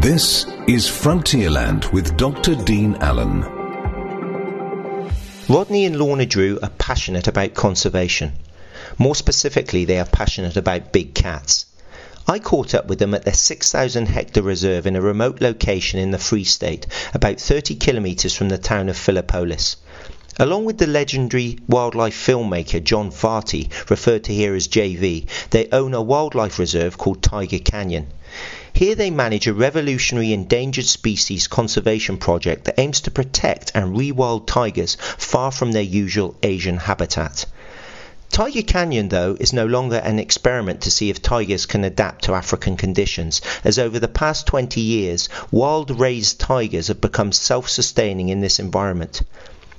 This is Frontierland with Dr. Dean Allen. Rodney and Lorna Drew are passionate about conservation. More specifically, they are passionate about big cats. I caught up with them at their 6,000 hectare reserve in a remote location in the Free State, about 30 kilometres from the town of Philippolis. Along with the legendary wildlife filmmaker John Varty, referred to here as JV, they own a wildlife reserve called Tiger Canyon. Here they manage a revolutionary endangered species conservation project that aims to protect and rewild tigers far from their usual Asian habitat. Tiger Canyon, though, is no longer an experiment to see if tigers can adapt to African conditions, as over the past 20 years, wild raised tigers have become self sustaining in this environment.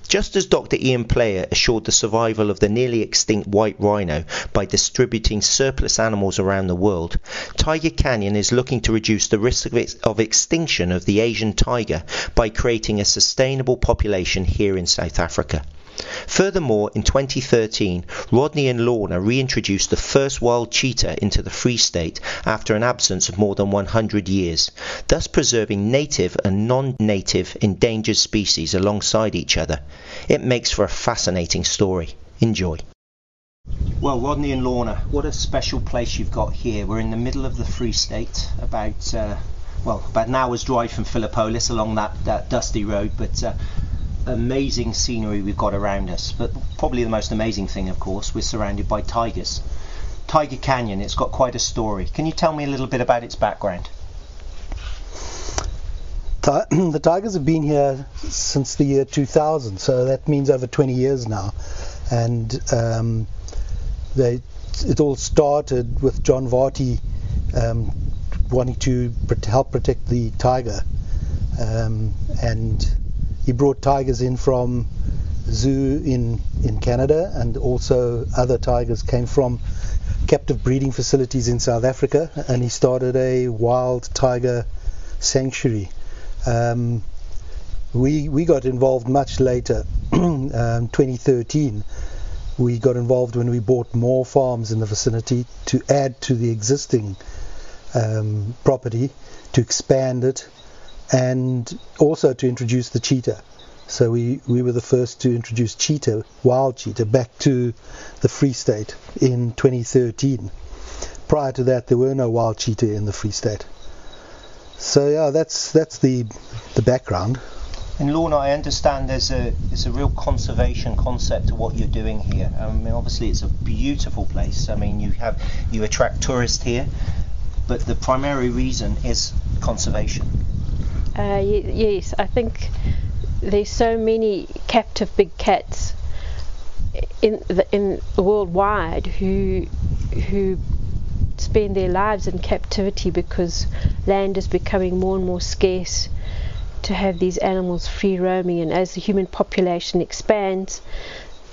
Just as Dr. Ian Player assured the survival of the nearly extinct white rhino by distributing surplus animals around the world, Tiger Canyon is looking to reduce the risk of, ex- of extinction of the Asian tiger by creating a sustainable population here in South Africa. Furthermore, in 2013, Rodney and Lorna reintroduced the first wild cheetah into the Free State after an absence of more than 100 years, thus preserving native and non-native endangered species alongside each other. It makes for a fascinating story. Enjoy. Well, Rodney and Lorna, what a special place you've got here. We're in the middle of the Free State, about uh, well, about an hour's drive from Philippolis along that, that dusty road, but uh, amazing scenery we've got around us. But probably the most amazing thing, of course, we're surrounded by tigers. Tiger Canyon, it's got quite a story. Can you tell me a little bit about its background? the tigers have been here since the year 2000, so that means over 20 years now. And um, they, it all started with John Varty um, wanting to help protect the tiger. Um, and he brought tigers in from zoo in, in Canada, and also other tigers came from captive breeding facilities in South Africa, and he started a wild tiger sanctuary. Um, we we got involved much later, um, 2013. We got involved when we bought more farms in the vicinity to add to the existing um, property, to expand it, and also to introduce the cheetah. So we, we were the first to introduce cheetah, wild cheetah, back to the Free State in 2013. Prior to that, there were no wild cheetah in the Free State. So yeah, that's that's the the background. And Lorna, I understand there's a there's a real conservation concept to what you're doing here. I mean, obviously it's a beautiful place. I mean, you have you attract tourists here, but the primary reason is conservation. Uh, y- yes, I think there's so many captive big cats in the, in worldwide who who spend their lives in captivity because land is becoming more and more scarce to have these animals free roaming. And as the human population expands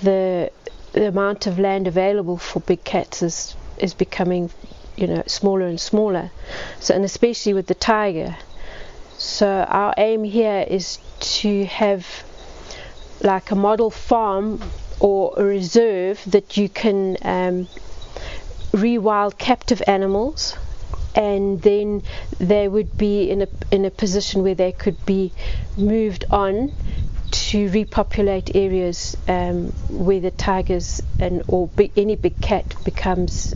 the the amount of land available for big cats is is becoming you know smaller and smaller. So and especially with the tiger so our aim here is to have like a model farm or a reserve that you can um, rewild captive animals and then they would be in a in a position where they could be moved on to repopulate areas um, where the tigers and or any big cat becomes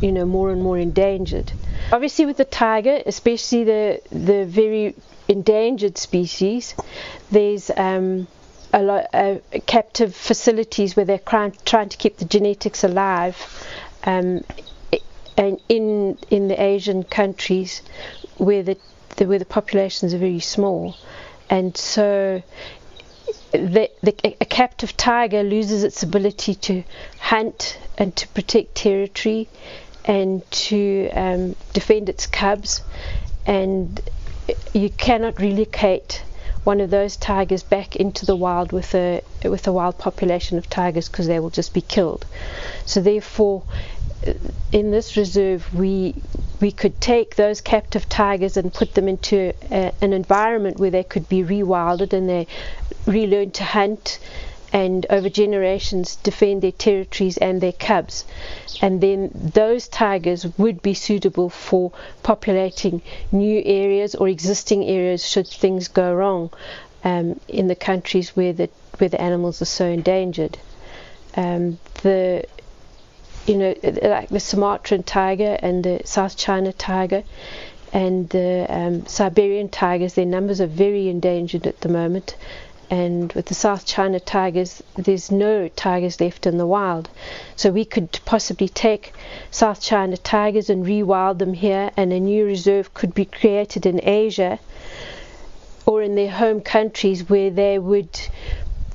you know more and more endangered. Obviously, with the tiger, especially the the very endangered species, there's um, a lot uh, captive facilities where they're trying, trying to keep the genetics alive. Um, and in in the Asian countries where the, the where the populations are very small, and so the, the, a captive tiger loses its ability to hunt and to protect territory and to um, defend its cubs, and you cannot relocate one of those tigers back into the wild with a with a wild population of tigers because they will just be killed. So therefore, in this reserve, we we could take those captive tigers and put them into a, an environment where they could be rewilded and they relearn to hunt and over generations defend their territories and their cubs. And then those tigers would be suitable for populating new areas or existing areas should things go wrong um, in the countries where the where the animals are so endangered. Um, the you know like the Sumatran tiger and the South China tiger and the um, Siberian tigers, their numbers are very endangered at the moment and with the South China tigers, there's no tigers left in the wild. So we could possibly take South China tigers and rewild them here, and a new reserve could be created in Asia or in their home countries where they would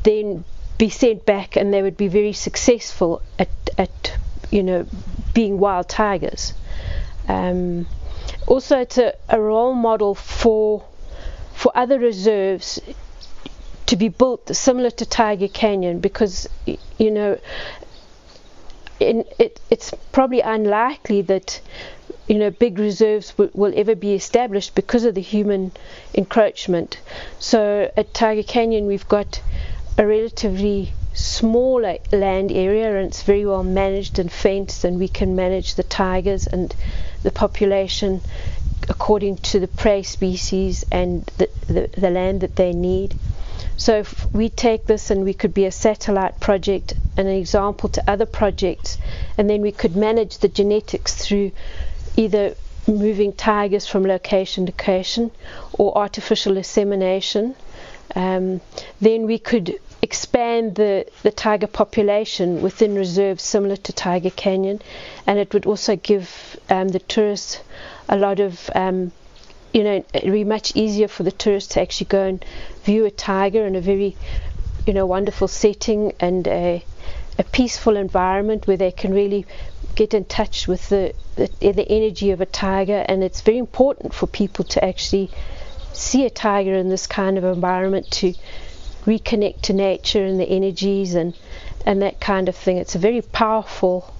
then be sent back and they would be very successful at, at you know, being wild tigers. Um, also, it's a, a role model for for other reserves to be built similar to Tiger Canyon because you know in, it, it's probably unlikely that you know big reserves w- will ever be established because of the human encroachment. So at Tiger Canyon we've got a relatively smaller land area and it's very well managed and fenced and we can manage the tigers and the population according to the prey species and the, the, the land that they need. So if we take this and we could be a satellite project and an example to other projects, and then we could manage the genetics through either moving tigers from location to location or artificial insemination. Um, then we could expand the, the tiger population within reserves similar to Tiger Canyon, and it would also give um, the tourists a lot of um, you know, it would be much easier for the tourists to actually go and view a tiger in a very, you know, wonderful setting and a, a peaceful environment where they can really get in touch with the, the, the energy of a tiger. And it's very important for people to actually see a tiger in this kind of environment to reconnect to nature and the energies and and that kind of thing. It's a very powerful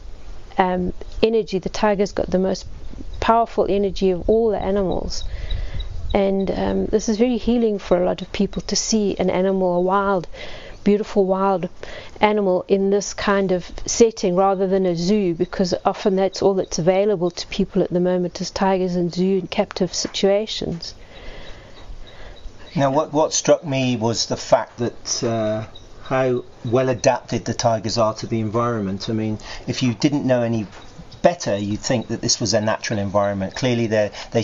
um, energy. The tiger's got the most powerful energy of all the animals. And um, this is very healing for a lot of people to see an animal, a wild, beautiful wild animal in this kind of setting rather than a zoo because often that's all that's available to people at the moment is tigers in zoo and captive situations. Now, what, what struck me was the fact that uh, how well adapted the tigers are to the environment. I mean, if you didn't know any better, you'd think that this was a natural environment. Clearly, they they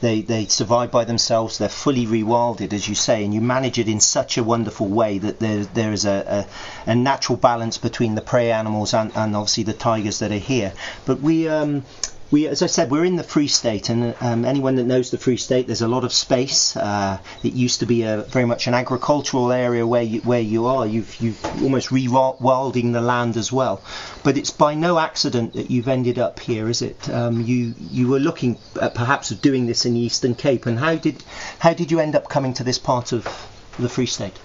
they they survive by themselves. They're fully rewilded, as you say, and you manage it in such a wonderful way that there there is a, a, a natural balance between the prey animals and, and obviously the tigers that are here. But we um, we, as I said, we're in the Free State, and um, anyone that knows the Free State, there's a lot of space. Uh, it used to be a very much an agricultural area where you, where you are. You've you've almost rewilding the land as well, but it's by no accident that you've ended up here, is it? Um, you you were looking at perhaps of doing this in the Eastern Cape, and how did how did you end up coming to this part of the Free State?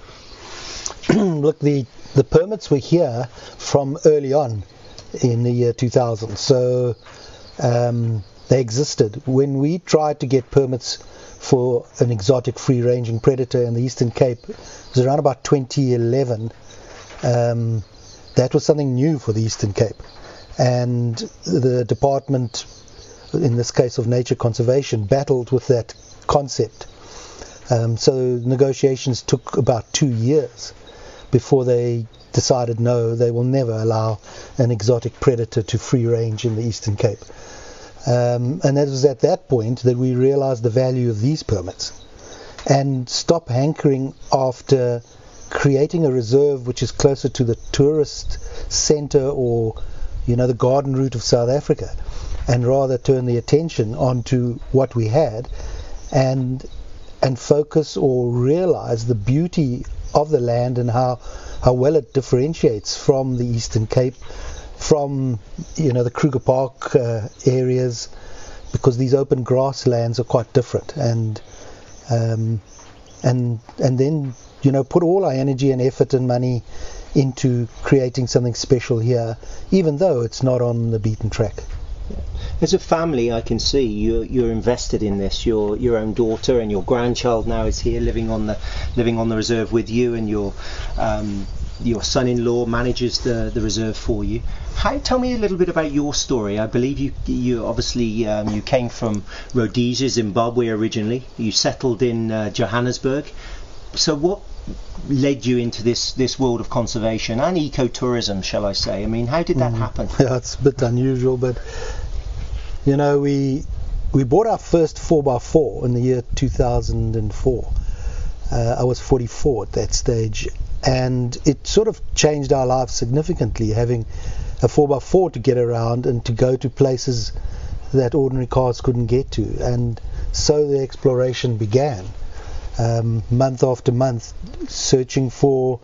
Look, the the permits were here from early on in the year 2000, so um, they existed. When we tried to get permits for an exotic free ranging predator in the Eastern Cape, it was around about 2011. Um, that was something new for the Eastern Cape. And the department, in this case of nature conservation, battled with that concept. Um, so negotiations took about two years before they decided no, they will never allow an exotic predator to free range in the Eastern Cape. Um, and it was at that point that we realized the value of these permits and stop hankering after creating a reserve which is closer to the tourist center or you know the garden route of South Africa and rather turn the attention onto what we had and and focus or realize the beauty of the land and how how well it differentiates from the Eastern Cape from you know the Kruger Park uh, areas because these open grasslands are quite different. And um, and and then you know put all our energy and effort and money into creating something special here even though it's not on the beaten track as a family, I can see you're, you're invested in this. Your your own daughter and your grandchild now is here, living on the living on the reserve with you, and your um, your son-in-law manages the, the reserve for you. How, tell me a little bit about your story. I believe you you obviously um, you came from Rhodesia, Zimbabwe originally. You settled in uh, Johannesburg. So what led you into this this world of conservation and ecotourism, shall I say? I mean, how did that mm. happen? Yeah, it's a bit unusual, but you know we we bought our first 4x4 in the year 2004. Uh, I was 44 at that stage, and it sort of changed our lives significantly having a 4x4 to get around and to go to places that ordinary cars couldn't get to. And so the exploration began, um, month after month, searching for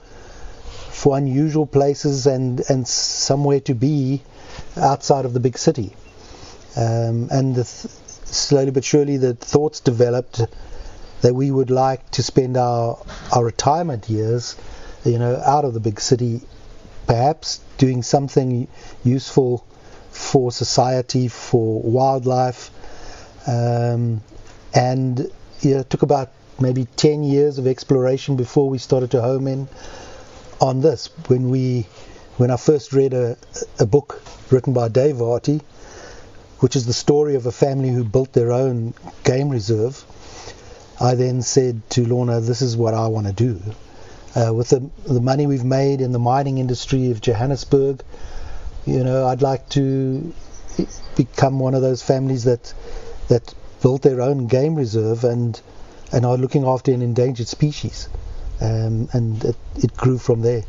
for unusual places and, and somewhere to be outside of the big city. Um, and th- slowly but surely, the thoughts developed that we would like to spend our our retirement years, you know, out of the big city, perhaps doing something useful for society, for wildlife, um, and yeah, it took about maybe 10 years of exploration before we started to home in on this. When we, when I first read a, a book written by Dave Varty, which is the story of a family who built their own game reserve, I then said to Lorna, "This is what I want to do." Uh, with the, the money we've made in the mining industry of Johannesburg, you know, I'd like to become one of those families that that built their own game reserve and and are looking after an endangered species. Um, and it, it grew from there.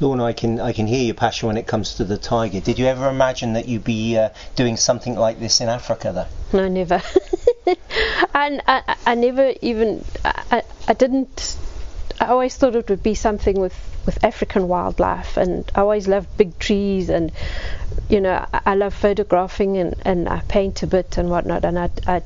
Lorna, I can I can hear your passion when it comes to the tiger. Did you ever imagine that you'd be uh, doing something like this in Africa, though? No, never. and I, I, never even I, I didn't. I always thought it would be something with with African wildlife, and I always loved big trees, and you know I, I love photographing, and, and I paint a bit and whatnot, and I, I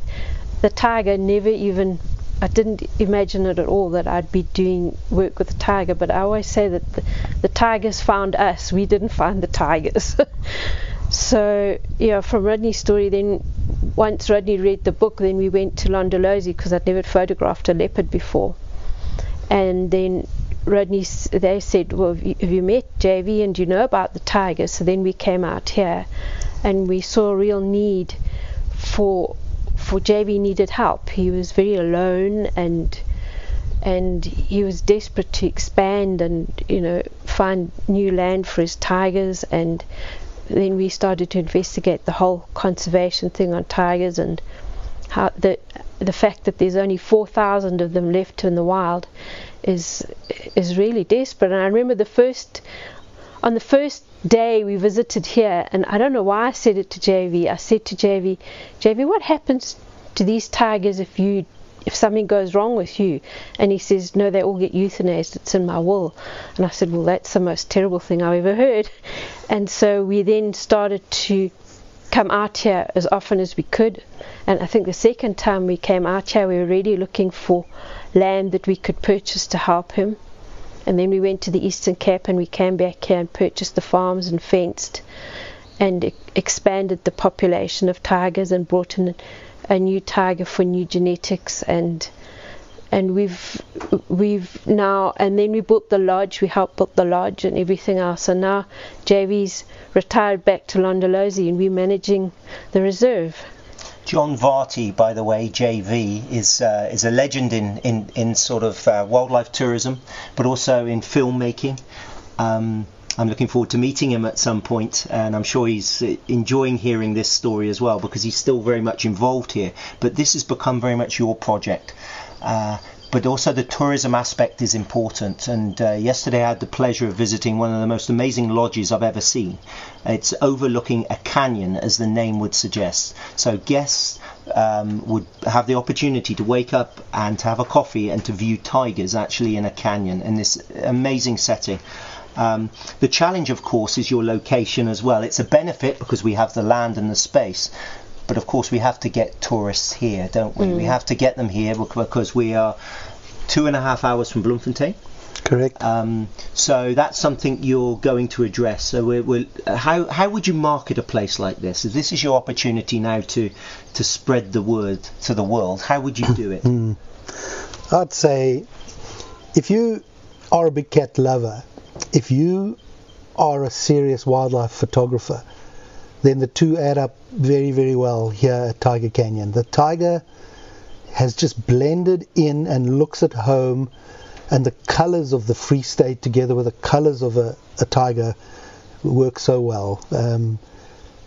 the tiger never even I didn't imagine it at all that I'd be doing work with the tiger, but I always say that the, the tigers found us, we didn't find the tigers. so, yeah, from Rodney's story, then once Rodney read the book, then we went to Londolozi because I'd never photographed a leopard before. And then Rodney, they said, Well, have you, have you met JV and do you know about the tiger? So then we came out here and we saw a real need for for JV needed help. He was very alone and and he was desperate to expand and you know find new land for his tigers and then we started to investigate the whole conservation thing on tigers and how the the fact that there's only 4,000 of them left in the wild is is really desperate. And I remember the first on the first day we visited here, and I don't know why I said it to JV. I said to JV, JV, what happens to these tigers if you if something goes wrong with you? And he says, No, they all get euthanized. It's in my will. And I said, Well, that's the most terrible thing I've ever heard. And so we then started to come out here as often as we could. And I think the second time we came out here, we were really looking for land that we could purchase to help him. And then we went to the Eastern Cape and we came back here and purchased the farms and fenced and expanded the population of tigers and brought in a new tiger for new genetics and and we've we've now and then we built the lodge we helped build the lodge and everything else. And now JV's retired back to Londolozi and we're managing the reserve John Varty, by the way, JV, is uh, is a legend in in, in sort of uh, wildlife tourism, but also in filmmaking. Um, I'm looking forward to meeting him at some point, and I'm sure he's uh, enjoying hearing this story as well because he's still very much involved here. But this has become very much your project. Uh, but also the tourism aspect is important. And uh, yesterday I had the pleasure of visiting one of the most amazing lodges I've ever seen. It's overlooking a canyon, as the name would suggest. So guests um, would have the opportunity to wake up and to have a coffee and to view tigers actually in a canyon in this amazing setting. Um, the challenge, of course, is your location as well. It's a benefit because we have the land and the space, but of course we have to get tourists here, don't we? Mm. We have to get them here because we are two and a half hours from Bloemfontein. Correct. Um, so that's something you're going to address. So we're, we're, how how would you market a place like this? If this is your opportunity now to to spread the word to the world, how would you do it? Mm. I'd say if you are a big cat lover if you are a serious wildlife photographer, then the two add up very, very well here at Tiger Canyon. The tiger has just blended in and looks at home, and the colors of the Free State together with the colors of a, a tiger work so well. Um,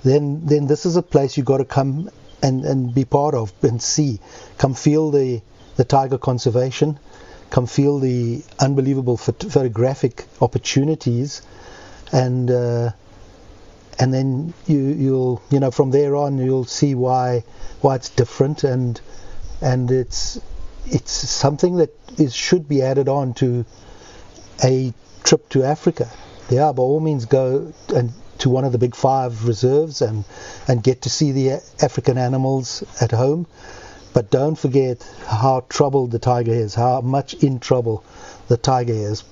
then, then this is a place you've got to come and, and be part of and see. Come feel the, the tiger conservation, come feel the unbelievable phot- photographic opportunities, and uh, and then you you'll you know from there on you'll see why why it's different and and it's it's something that is should be added on to a trip to Africa. Yeah, by all means go and to one of the big five reserves and and get to see the African animals at home. But don't forget how troubled the tiger is, how much in trouble the tiger is,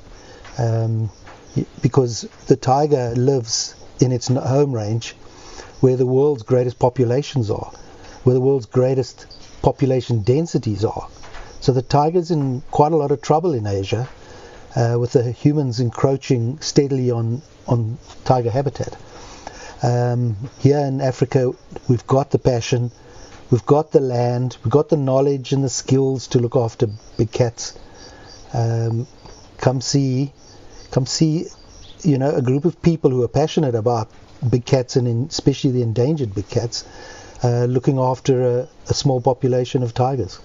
um, because the tiger lives in its home range where the world's greatest populations are, where the world's greatest population densities are. So the tiger's in quite a lot of trouble in Asia, uh, with the humans encroaching steadily on on tiger habitat. Um, here in Africa, we've got the passion, we've got the land, we've got the knowledge and the skills to look after big cats. Um, come see, come see, you know, a group of people who are passionate about big cats and in, especially the endangered big cats, uh, looking after a, a small population of tigers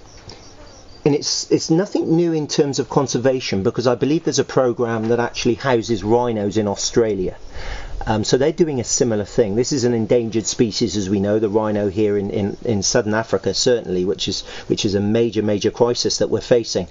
and it's it's nothing new in terms of conservation because I believe there's a program that actually houses rhinos in Australia. Um, so they're doing a similar thing. This is an endangered species, as we know, the rhino here in, in, in southern Africa, certainly, which is which is a major major crisis that we're facing.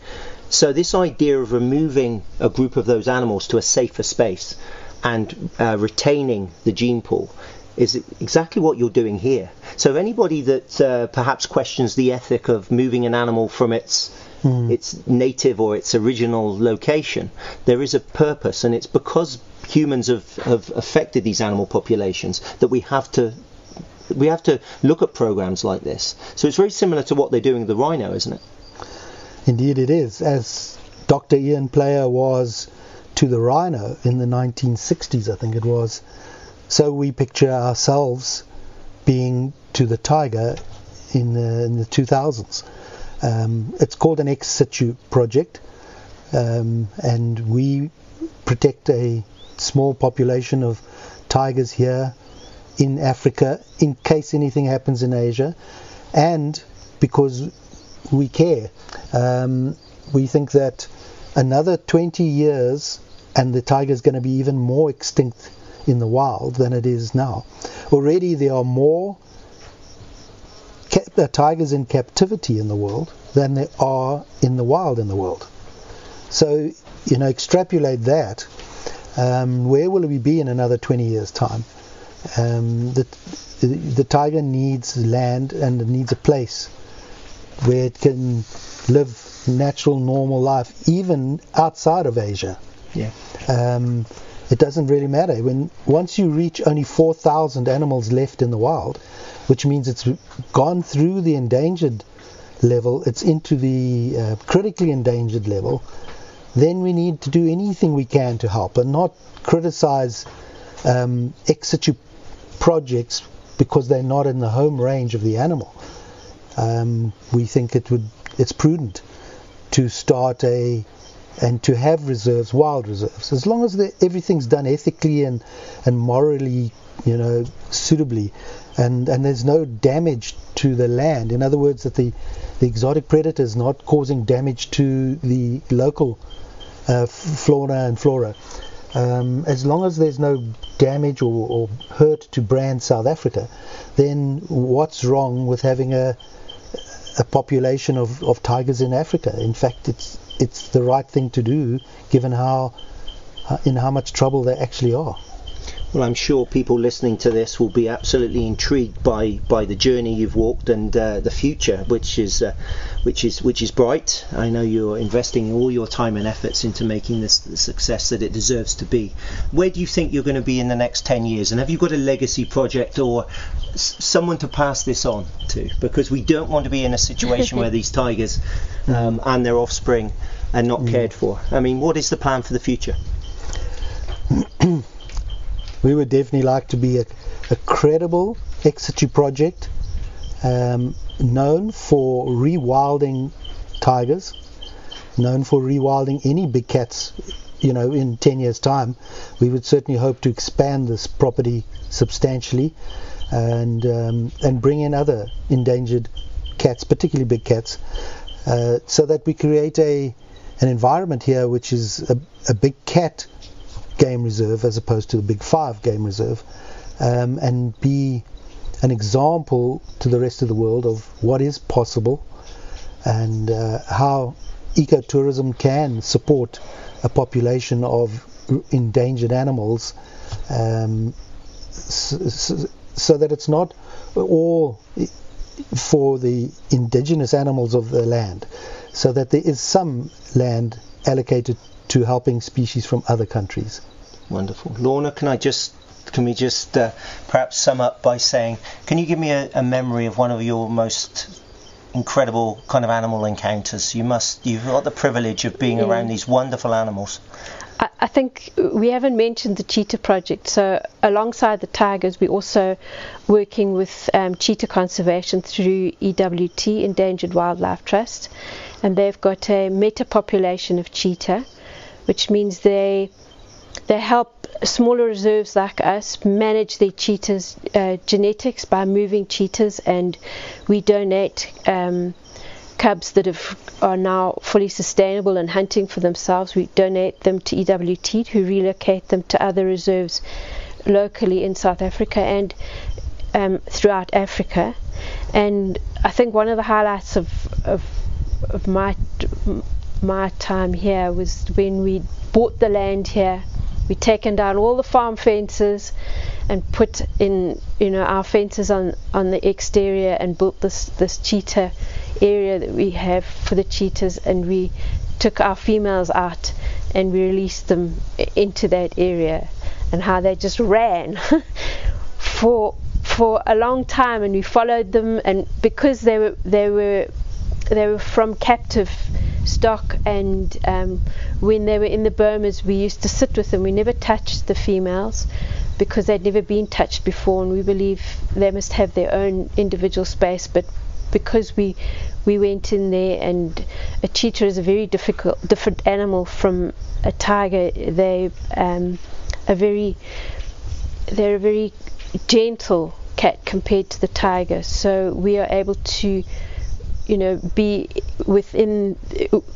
So this idea of removing a group of those animals to a safer space and uh, retaining the gene pool is exactly what you're doing here. So anybody that uh, perhaps questions the ethic of moving an animal from its mm. its native or its original location, there is a purpose, and it's because humans have, have affected these animal populations that we have to we have to look at programs like this. So it's very similar to what they're doing with the rhino, isn't it? Indeed, it is. As Dr. Ian Player was to the rhino in the 1960s, I think it was. So we picture ourselves being to the tiger in the, in the 2000s. Um, it's called an ex situ project, um, and we protect a small population of tigers here in Africa in case anything happens in Asia, and because we care. Um, we think that another 20 years and the tiger is going to be even more extinct in the wild than it is now. Already there are more uh, tigers in captivity in the world than there are in the wild in the world. So, you know, extrapolate that. Um, where will we be in another 20 years' time? Um, the, the, the tiger needs land and it needs a place where it can live natural, normal life, even outside of Asia. Yeah. Um, it doesn't really matter. When once you reach only 4,000 animals left in the wild, which means it's gone through the endangered level, it's into the uh, critically endangered level, then we need to do anything we can to help and not criticize um, ex situ projects because they're not in the home range of the animal. Um, we think it would it's prudent to start a and to have reserves, wild reserves, as long as everything's done ethically and and morally, you know, suitably, and and there's no damage to the land. In other words, that the the exotic predator is not causing damage to the local uh, fauna and flora. Um, as long as there's no damage or, or hurt to brand South Africa, then what's wrong with having a a population of, of tigers in Africa? In fact, it's it's the right thing to do given how in how much trouble they actually are. Well, I'm sure people listening to this will be absolutely intrigued by, by the journey you've walked and uh, the future, which is uh, which is which is bright. I know you're investing all your time and efforts into making this the success that it deserves to be. Where do you think you're going to be in the next 10 years? And have you got a legacy project or s- someone to pass this on to? Because we don't want to be in a situation where these tigers um, and their offspring are not mm. cared for. I mean, what is the plan for the future? We would definitely like to be a, a credible ex situ project um, known for rewilding tigers, known for rewilding any big cats. You know, in 10 years' time, we would certainly hope to expand this property substantially and um, and bring in other endangered cats, particularly big cats, uh, so that we create a an environment here which is a, a, big cat game reserve as opposed to the big five game reserve, um, and be an example to the rest of the world of what is possible and uh, how ecotourism can support a population of endangered animals um, so, so, that it's not all for the indigenous animals of the land, so that there is some land allocated to helping species from other countries. Wonderful. Lorna, can I just can we just uh, perhaps sum up by saying, can you give me a, a, memory of one of your most incredible kind of animal encounters? You must, you've got the privilege of being yeah. around these wonderful animals. I, I think we haven't mentioned the cheetah project. So alongside the tigers, we're also working with um, cheetah conservation through EWT, Endangered Wildlife Trust, and they've got a meta population of cheetah, which means they they help smaller reserves like us manage their cheetahs uh, genetics by moving cheetahs, and we donate um, cubs that have, are now fully sustainable and hunting for themselves. We donate them to EWT, who relocate them to other reserves locally in South Africa and um, throughout Africa. And I think one of the highlights of, of, of my my time here was when we bought the land here. We taken down all the farm fences and put in, you know, our fences on on the exterior and built this this cheetah area that we have for the cheetahs, and we took our females out and we released them into that area, and how they just ran for for a long time, and we followed them, and because they were they were they were from captive stock and um, when they were in the bomas we used to sit with them. We never touched the females because they'd never been touched before and we believe they must have their own individual space. But because we we went in there and a cheetah is a very difficult different animal from a tiger. They um, very they're a very gentle cat compared to the tiger. So we are able to you know, be within,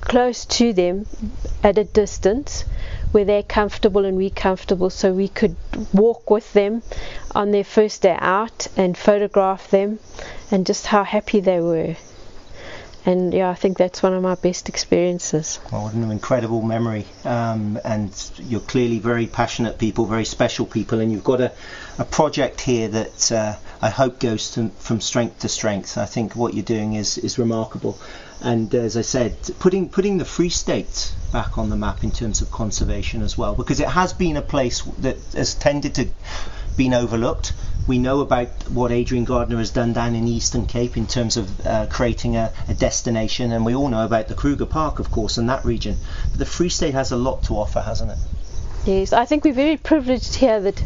close to them at a distance where they're comfortable and we're comfortable so we could walk with them on their first day out and photograph them and just how happy they were and yeah, I think that's one of my best experiences. Well, what an incredible memory! Um, and you're clearly very passionate people, very special people, and you've got a, a project here that uh, I hope goes to, from strength to strength. I think what you're doing is is remarkable, and as I said, putting putting the Free State back on the map in terms of conservation as well, because it has been a place that has tended to been overlooked. We know about what Adrian Gardiner has done down in Eastern Cape in terms of uh, creating a, a, destination, and we all know about the Kruger Park, of course, in that region. But the Free State has a lot to offer, hasn't it? Yes, I think we're very privileged here that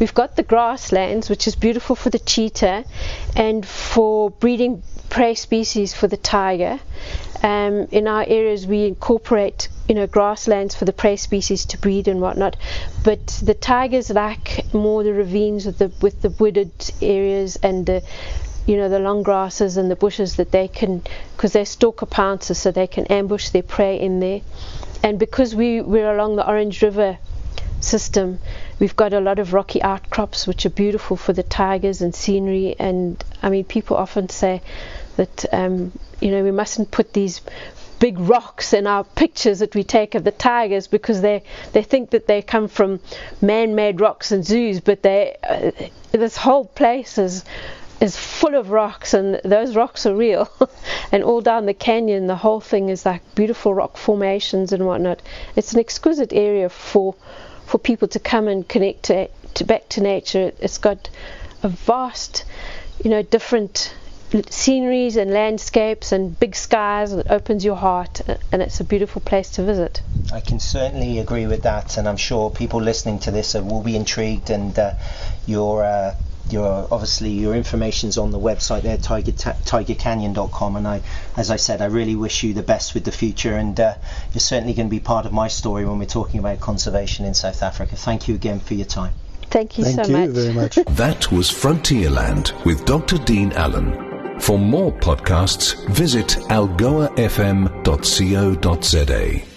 we've got the grasslands, which is beautiful for the cheetah and for breeding prey species for the tiger. Um, in our areas, we incorporate you know grasslands for the prey species to breed and whatnot, but the tigers like more the ravines with the with the wooded areas and the you know the long grasses and the bushes that they can because they're stalker pouncers so they can ambush their prey in there. And because we we're along the Orange River system we've got a lot of rocky outcrops which are beautiful for the tigers and scenery. And I mean people often say that um, you know we mustn't put these big rocks in our pictures that we take of the tigers because they they think that they come from man-made rocks and zoos, but they uh, this whole place is is full of rocks and those rocks are real. And all down the canyon the whole thing is like beautiful rock formations and whatnot. It's an exquisite area for for people to come and connect to, to back to nature. It's got a vast you know different sceneries and landscapes and big skies and it opens your heart and it's a beautiful place to visit. I can certainly agree with that and I'm sure people listening to this will be intrigued and uh, your uh, your obviously your information's on the website there tiger tigercanyon.com and I as I said I really wish you the best with the future and uh, you're certainly going to be part of my story when we're talking about conservation in South Africa thank you again for your time thank you thank so you much very much that was Frontierland with Dr. Dean Allen for more podcasts visit algoafm.co.za